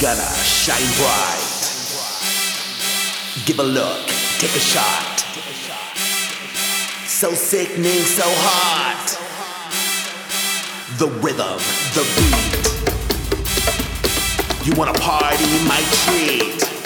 Gonna shine bright. Give a look, take a shot. So sickening, so hot. The rhythm, the beat. You wanna party, my treat.